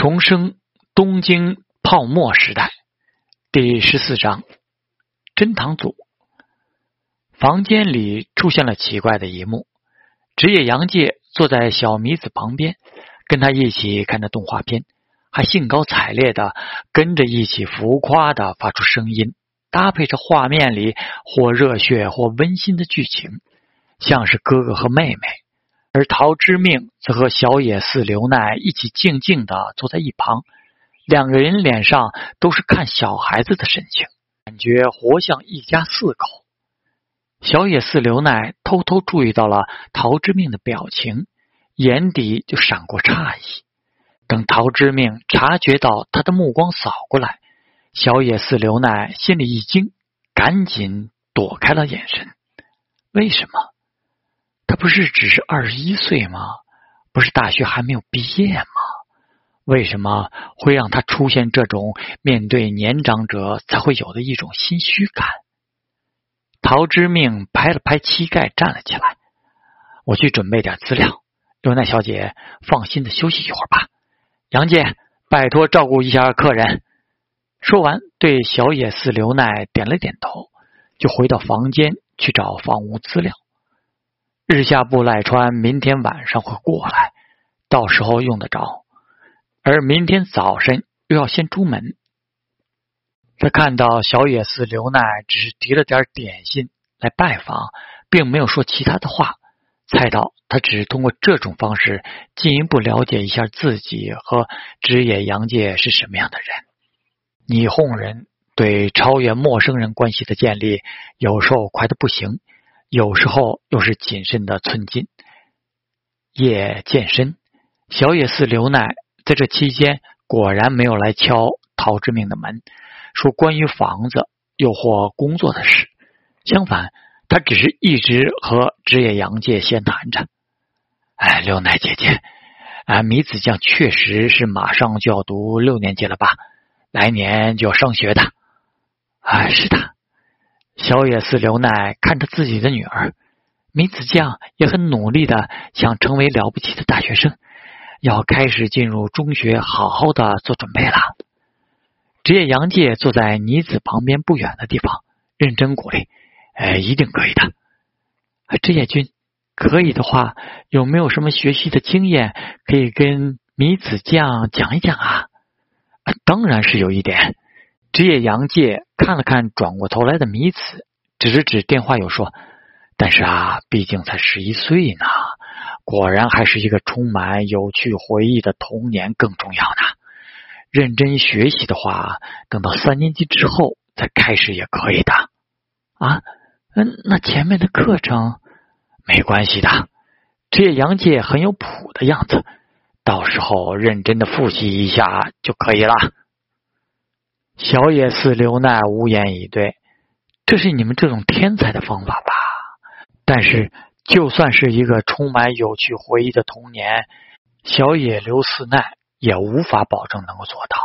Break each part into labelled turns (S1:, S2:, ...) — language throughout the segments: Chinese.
S1: 重生东京泡沫时代第十四章：珍堂组。房间里出现了奇怪的一幕：职业杨介坐在小米子旁边，跟他一起看着动画片，还兴高采烈的跟着一起浮夸的发出声音，搭配着画面里或热血或温馨的剧情，像是哥哥和妹妹。而陶之命则和小野寺刘奈一起静静的坐在一旁，两个人脸上都是看小孩子的神情，感觉活像一家四口。小野寺刘奈偷偷注意到了陶之命的表情，眼底就闪过诧异。等陶之命察觉到他的目光扫过来，小野寺刘奈心里一惊，赶紧躲开了眼神。为什么？他不是只是二十一岁吗？不是大学还没有毕业吗？为什么会让他出现这种面对年长者才会有的一种心虚感？陶之命拍了拍膝盖，站了起来。我去准备点资料。刘奈小姐，放心的休息一会儿吧。杨介，拜托照顾一下客人。说完，对小野寺刘奈点了点头，就回到房间去找房屋资料。日下部赖川明天晚上会过来，到时候用得着。而明天早晨又要先出门。他看到小野寺刘奈只是提了点点心来拜访，并没有说其他的话，猜到他只是通过这种方式进一步了解一下自己和职野洋介是什么样的人。霓虹人对超越陌生人关系的建立，有时候快的不行。有时候又是谨慎的寸进。夜渐深，小野寺刘奈在这期间果然没有来敲陶之命的门，说关于房子又或工作的事。相反，他只是一直和职业杨介闲谈着。哎，刘奈姐姐，啊，米子酱确实是马上就要读六年级了吧？来年就要上学的。啊，是的。小野寺刘奈看着自己的女儿米子酱，也很努力的想成为了不起的大学生，要开始进入中学，好好的做准备了。职业杨介坐在妮子旁边不远的地方，认真鼓励：“哎，一定可以的。”职业君，可以的话，有没有什么学习的经验可以跟米子酱讲一讲啊？当然是有一点。职业杨介看了看转过头来的米子，指了指电话，又说：“但是啊，毕竟才十一岁呢，果然还是一个充满有趣回忆的童年更重要呢。认真学习的话，等到三年级之后再开始也可以的。啊，嗯，那前面的课程没关系的。职业杨介很有谱的样子，到时候认真的复习一下就可以了。”小野寺刘奈无言以对，这是你们这种天才的方法吧？但是，就算是一个充满有趣回忆的童年，小野刘四奈也无法保证能够做到。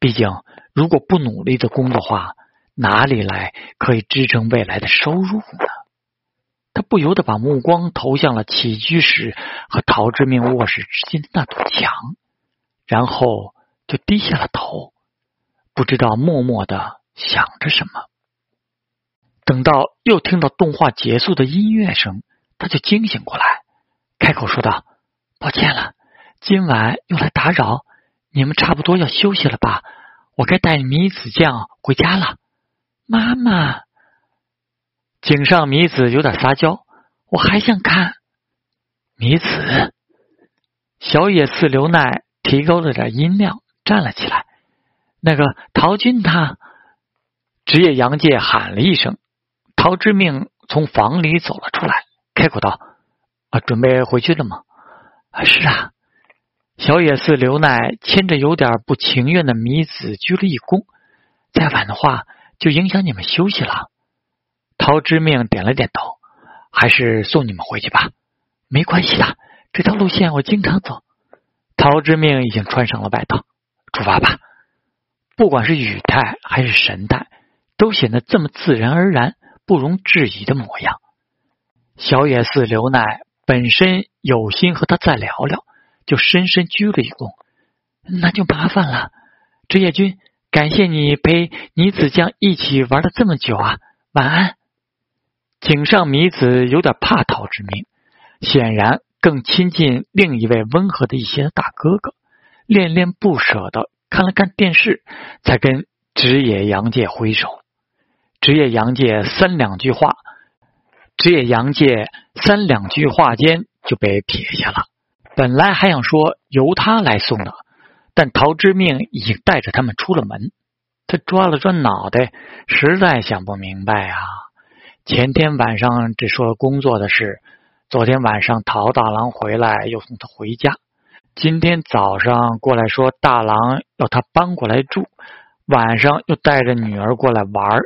S1: 毕竟，如果不努力的工作话，哪里来可以支撑未来的收入呢？他不由得把目光投向了起居室和陶之命卧室之间的那堵墙，然后就低下了头。不知道默默的想着什么，等到又听到动画结束的音乐声，他就惊醒过来，开口说道：“抱歉了，今晚又来打扰，你们差不多要休息了吧？我该带米子酱回家了。”妈妈，井上米子有点撒娇，我还想看米子。小野寺刘奈提高了点音量，站了起来。那个陶军他，职业杨介喊了一声，陶之命从房里走了出来，开口道：“啊，准备回去了吗？”“啊，是啊。”小野寺刘奈牵着有点不情愿的米子鞠了一躬，“再晚的话就影响你们休息了。”陶之命点了点头，“还是送你们回去吧，没关系的，这条路线我经常走。”陶之命已经穿上了外套，出发吧。不管是语态还是神态，都显得这么自然而然、不容置疑的模样。小野寺刘奈本身有心和他再聊聊，就深深鞠了一躬。那就麻烦了，职业君，感谢你陪倪子江一起玩了这么久啊，晚安。井上弥子有点怕陶之明，显然更亲近另一位温和的一些大哥哥，恋恋不舍的看了看电视，才跟职业杨介挥手。职业杨介三两句话，职业杨介三两句话间就被撇下了。本来还想说由他来送的，但陶之命已经带着他们出了门。他抓了抓脑袋，实在想不明白啊。前天晚上只说了工作的事，昨天晚上陶大郎回来又送他回家，今天早上过来说大郎要他搬过来住，晚上又带着女儿过来玩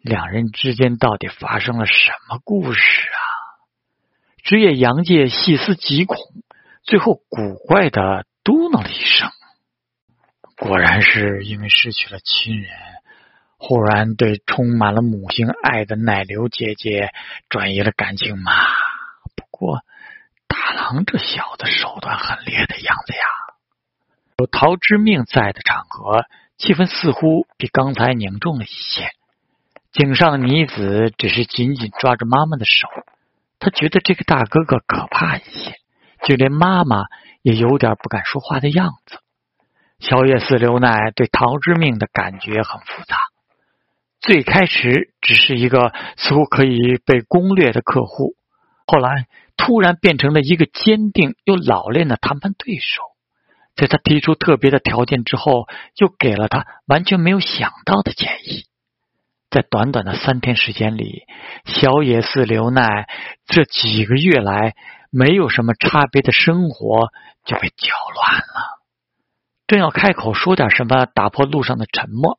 S1: 两人之间到底发生了什么故事啊？职业杨介细思极恐，最后古怪的嘟囔了一声：“果然是因为失去了亲人。”忽然对充满了母性爱的奶牛姐姐转移了感情嘛？不过狼这小子手段很烈的样子呀。有陶之命在的场合，气氛似乎比刚才凝重了一些。井上的女子只是紧紧抓着妈妈的手，她觉得这个大哥哥可怕一些，就连妈妈也有点不敢说话的样子。小月寺留奈对陶之命的感觉很复杂。最开始只是一个似乎可以被攻略的客户，后来突然变成了一个坚定又老练的谈判对手。在他提出特别的条件之后，又给了他完全没有想到的建议。在短短的三天时间里，小野寺留奈这几个月来没有什么差别的生活就被搅乱了。正要开口说点什么，打破路上的沉默。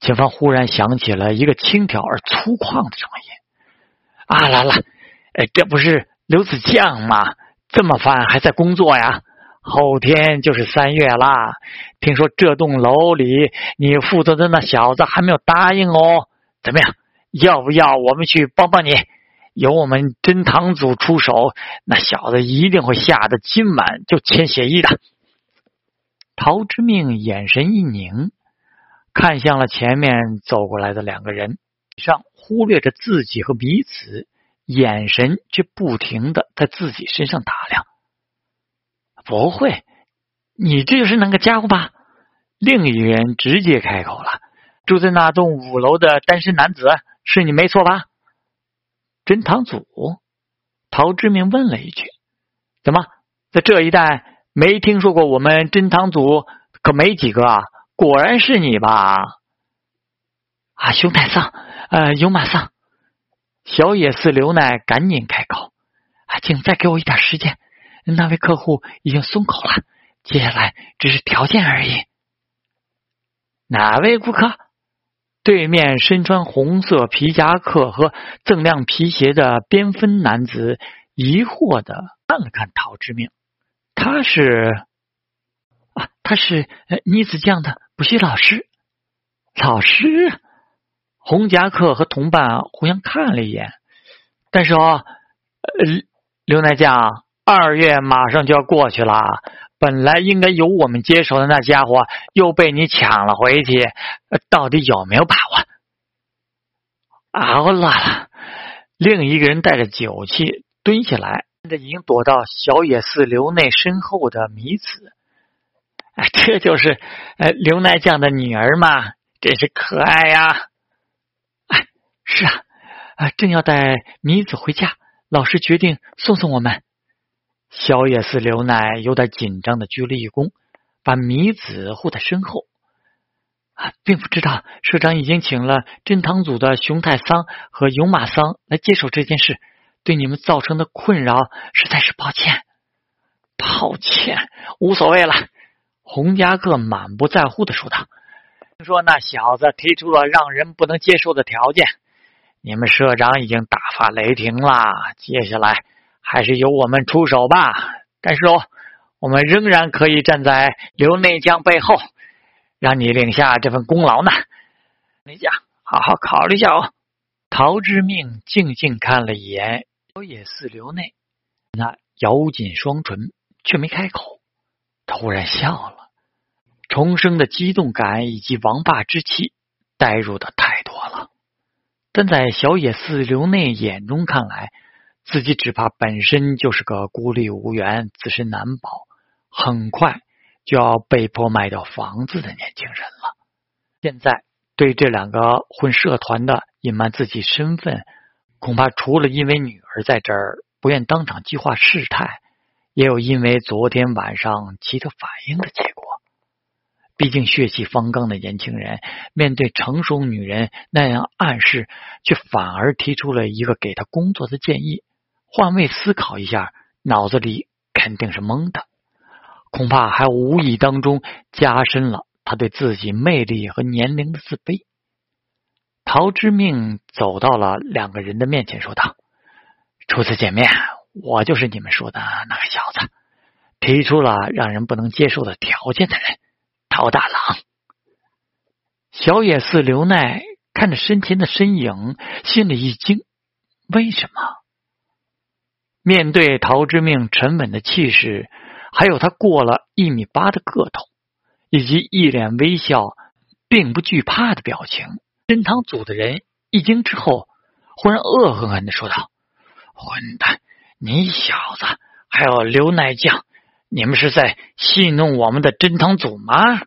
S1: 前方忽然响起了一个轻佻而粗犷的声音：“啊来了，哎，这不是刘子将吗？这么晚还在工作呀？后天就是三月啦。听说这栋楼里你负责的那小子还没有答应哦。怎么样？要不要我们去帮帮你？有我们真堂组出手，那小子一定会吓得今晚就签协议的。”陶之命眼神一凝。看向了前面走过来的两个人，上忽略着自己和彼此，眼神却不停的在自己身上打量。不会，你这就是那个家伙吧？另一人直接开口了：“住在那栋五楼的单身男子，是你没错吧？”真堂祖陶之明问了一句：“怎么，在这一带没听说过我们真堂组？可没几个啊。”果然是你吧？啊，熊太桑，呃，有马桑，小野寺刘奈赶紧开口，啊，请再给我一点时间。那位客户已经松口了，接下来只是条件而已。哪位顾客？对面身穿红色皮夹克和锃亮皮鞋的边分男子疑惑的看了看陶之命，他是啊，他是妮子酱的。补习老师，老师，红夹克和同伴互相看了一眼，但是哦，刘奈将，二月马上就要过去了，本来应该由我们接手的那家伙又被你抢了回去，到底有没有把握？啊，我拉了！另一个人带着酒气蹲下来，看着已经躲到小野寺流内身后的弥子。哎，这就是呃刘奈将的女儿嘛，真是可爱呀！是啊，啊，正要带米子回家，老师决定送送我们。小野寺刘奈有点紧张的鞠了一躬，把米子护在身后。啊，并不知道社长已经请了真堂组的熊太桑和勇马桑来接手这件事，对你们造成的困扰实在是抱歉。抱歉，无所谓了。洪家克满不在乎的说道：“听说那小子提出了让人不能接受的条件，你们社长已经大发雷霆了。接下来还是由我们出手吧。但是哦，我们仍然可以站在刘内江背后，让你领下这份功劳呢。内江，好好考虑一下哦。”陶之命静静看了一眼小野寺刘内，那咬紧双唇，却没开口。忽然笑了，重生的激动感以及王霸之气带入的太。但在小野寺流内眼中看来，自己只怕本身就是个孤立无援、自身难保，很快就要被迫卖掉房子的年轻人了。现在对这两个混社团的隐瞒自己身份，恐怕除了因为女儿在这儿不愿当场计划事态，也有因为昨天晚上其他反应的结果。毕竟血气方刚的年轻人，面对成熟女人那样暗示，却反而提出了一个给他工作的建议。换位思考一下，脑子里肯定是懵的，恐怕还无意当中加深了他对自己魅力和年龄的自卑。陶之命走到了两个人的面前，说道：“初次见面，我就是你们说的那个小子，提出了让人不能接受的条件的人。”陶大郎，小野寺刘奈看着身前的身影，心里一惊。为什么？面对陶之命沉稳的气势，还有他过了一米八的个头，以及一脸微笑、并不惧怕的表情，真堂组的人一惊之后，忽然恶狠狠的说道：“混蛋！你小子还有刘奈将！”你们是在戏弄我们的真堂组吗？